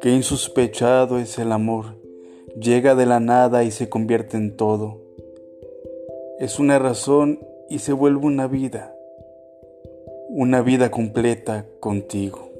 Qué insospechado es el amor, llega de la nada y se convierte en todo. Es una razón y se vuelve una vida, una vida completa contigo.